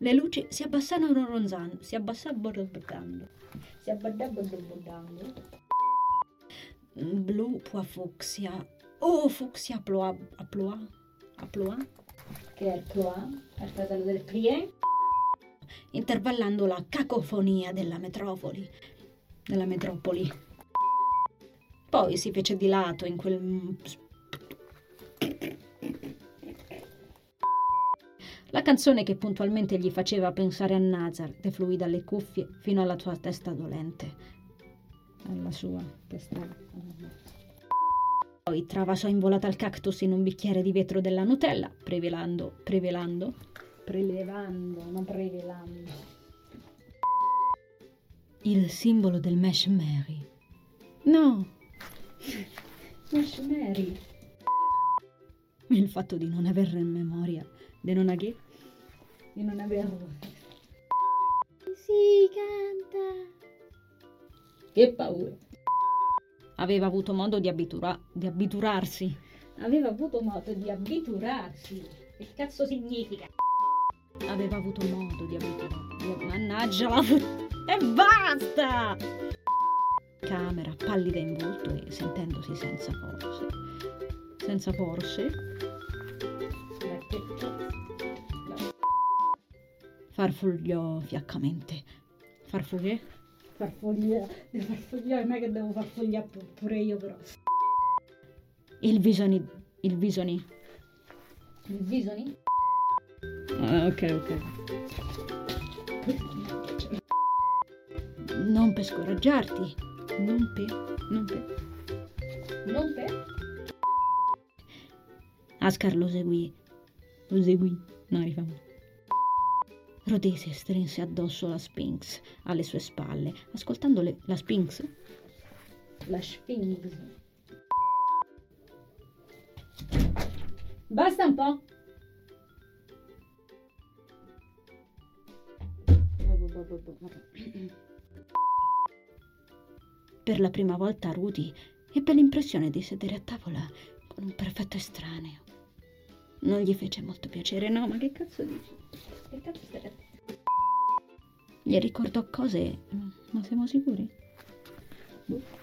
Le luci si abbassarono ronzando, si abbassarono borbottando, si abbassarono borbottando. Blu poi fucsia. Oh, fucsia ploa, a ploa, a ploa, che è il ploa, il fratello del plie, intervallando la cacofonia della metropoli, della metropoli. Poi si fece di lato in quel La canzone che puntualmente gli faceva pensare a Nazar defluì dalle cuffie fino alla sua testa dolente. Alla sua testa. Poi travasò in volata il cactus in un bicchiere di vetro della Nutella, prevelando, prevelando, prelevando, non prevelando. Il simbolo del Mesh Mary. No! Mesh Mary. Il fatto di non averlo in memoria di non di non averlo si canta. Che paura aveva avuto modo di, abitura, di abiturarsi. Aveva avuto modo di abiturarsi. Che cazzo significa? Aveva avuto modo di abiturarsi mannaggia la e basta! Camera pallida in volto e sentendosi senza forze senza forze Farfugliò fiaccamente. Farfugliare? Farfogliare. Devo è che devo farfogliare pure io però. Il visoni. Il visoni. Il visoni? Ah, ok, ok. Non per scoraggiarti. Non per. Non per. Non per. Ascar lo seguì. Lo seguì. No, rifamo. Rodese strinse addosso la Sphinx alle sue spalle, ascoltandole la Sphinx. La Sphinx. Basta un po'. Per la prima volta Rudy ebbe l'impressione di sedere a tavola con un perfetto estraneo. Non gli fece molto piacere, no, ma che cazzo dici? Che cazzo Gli ricordò cose, ma siamo sicuri? Boh.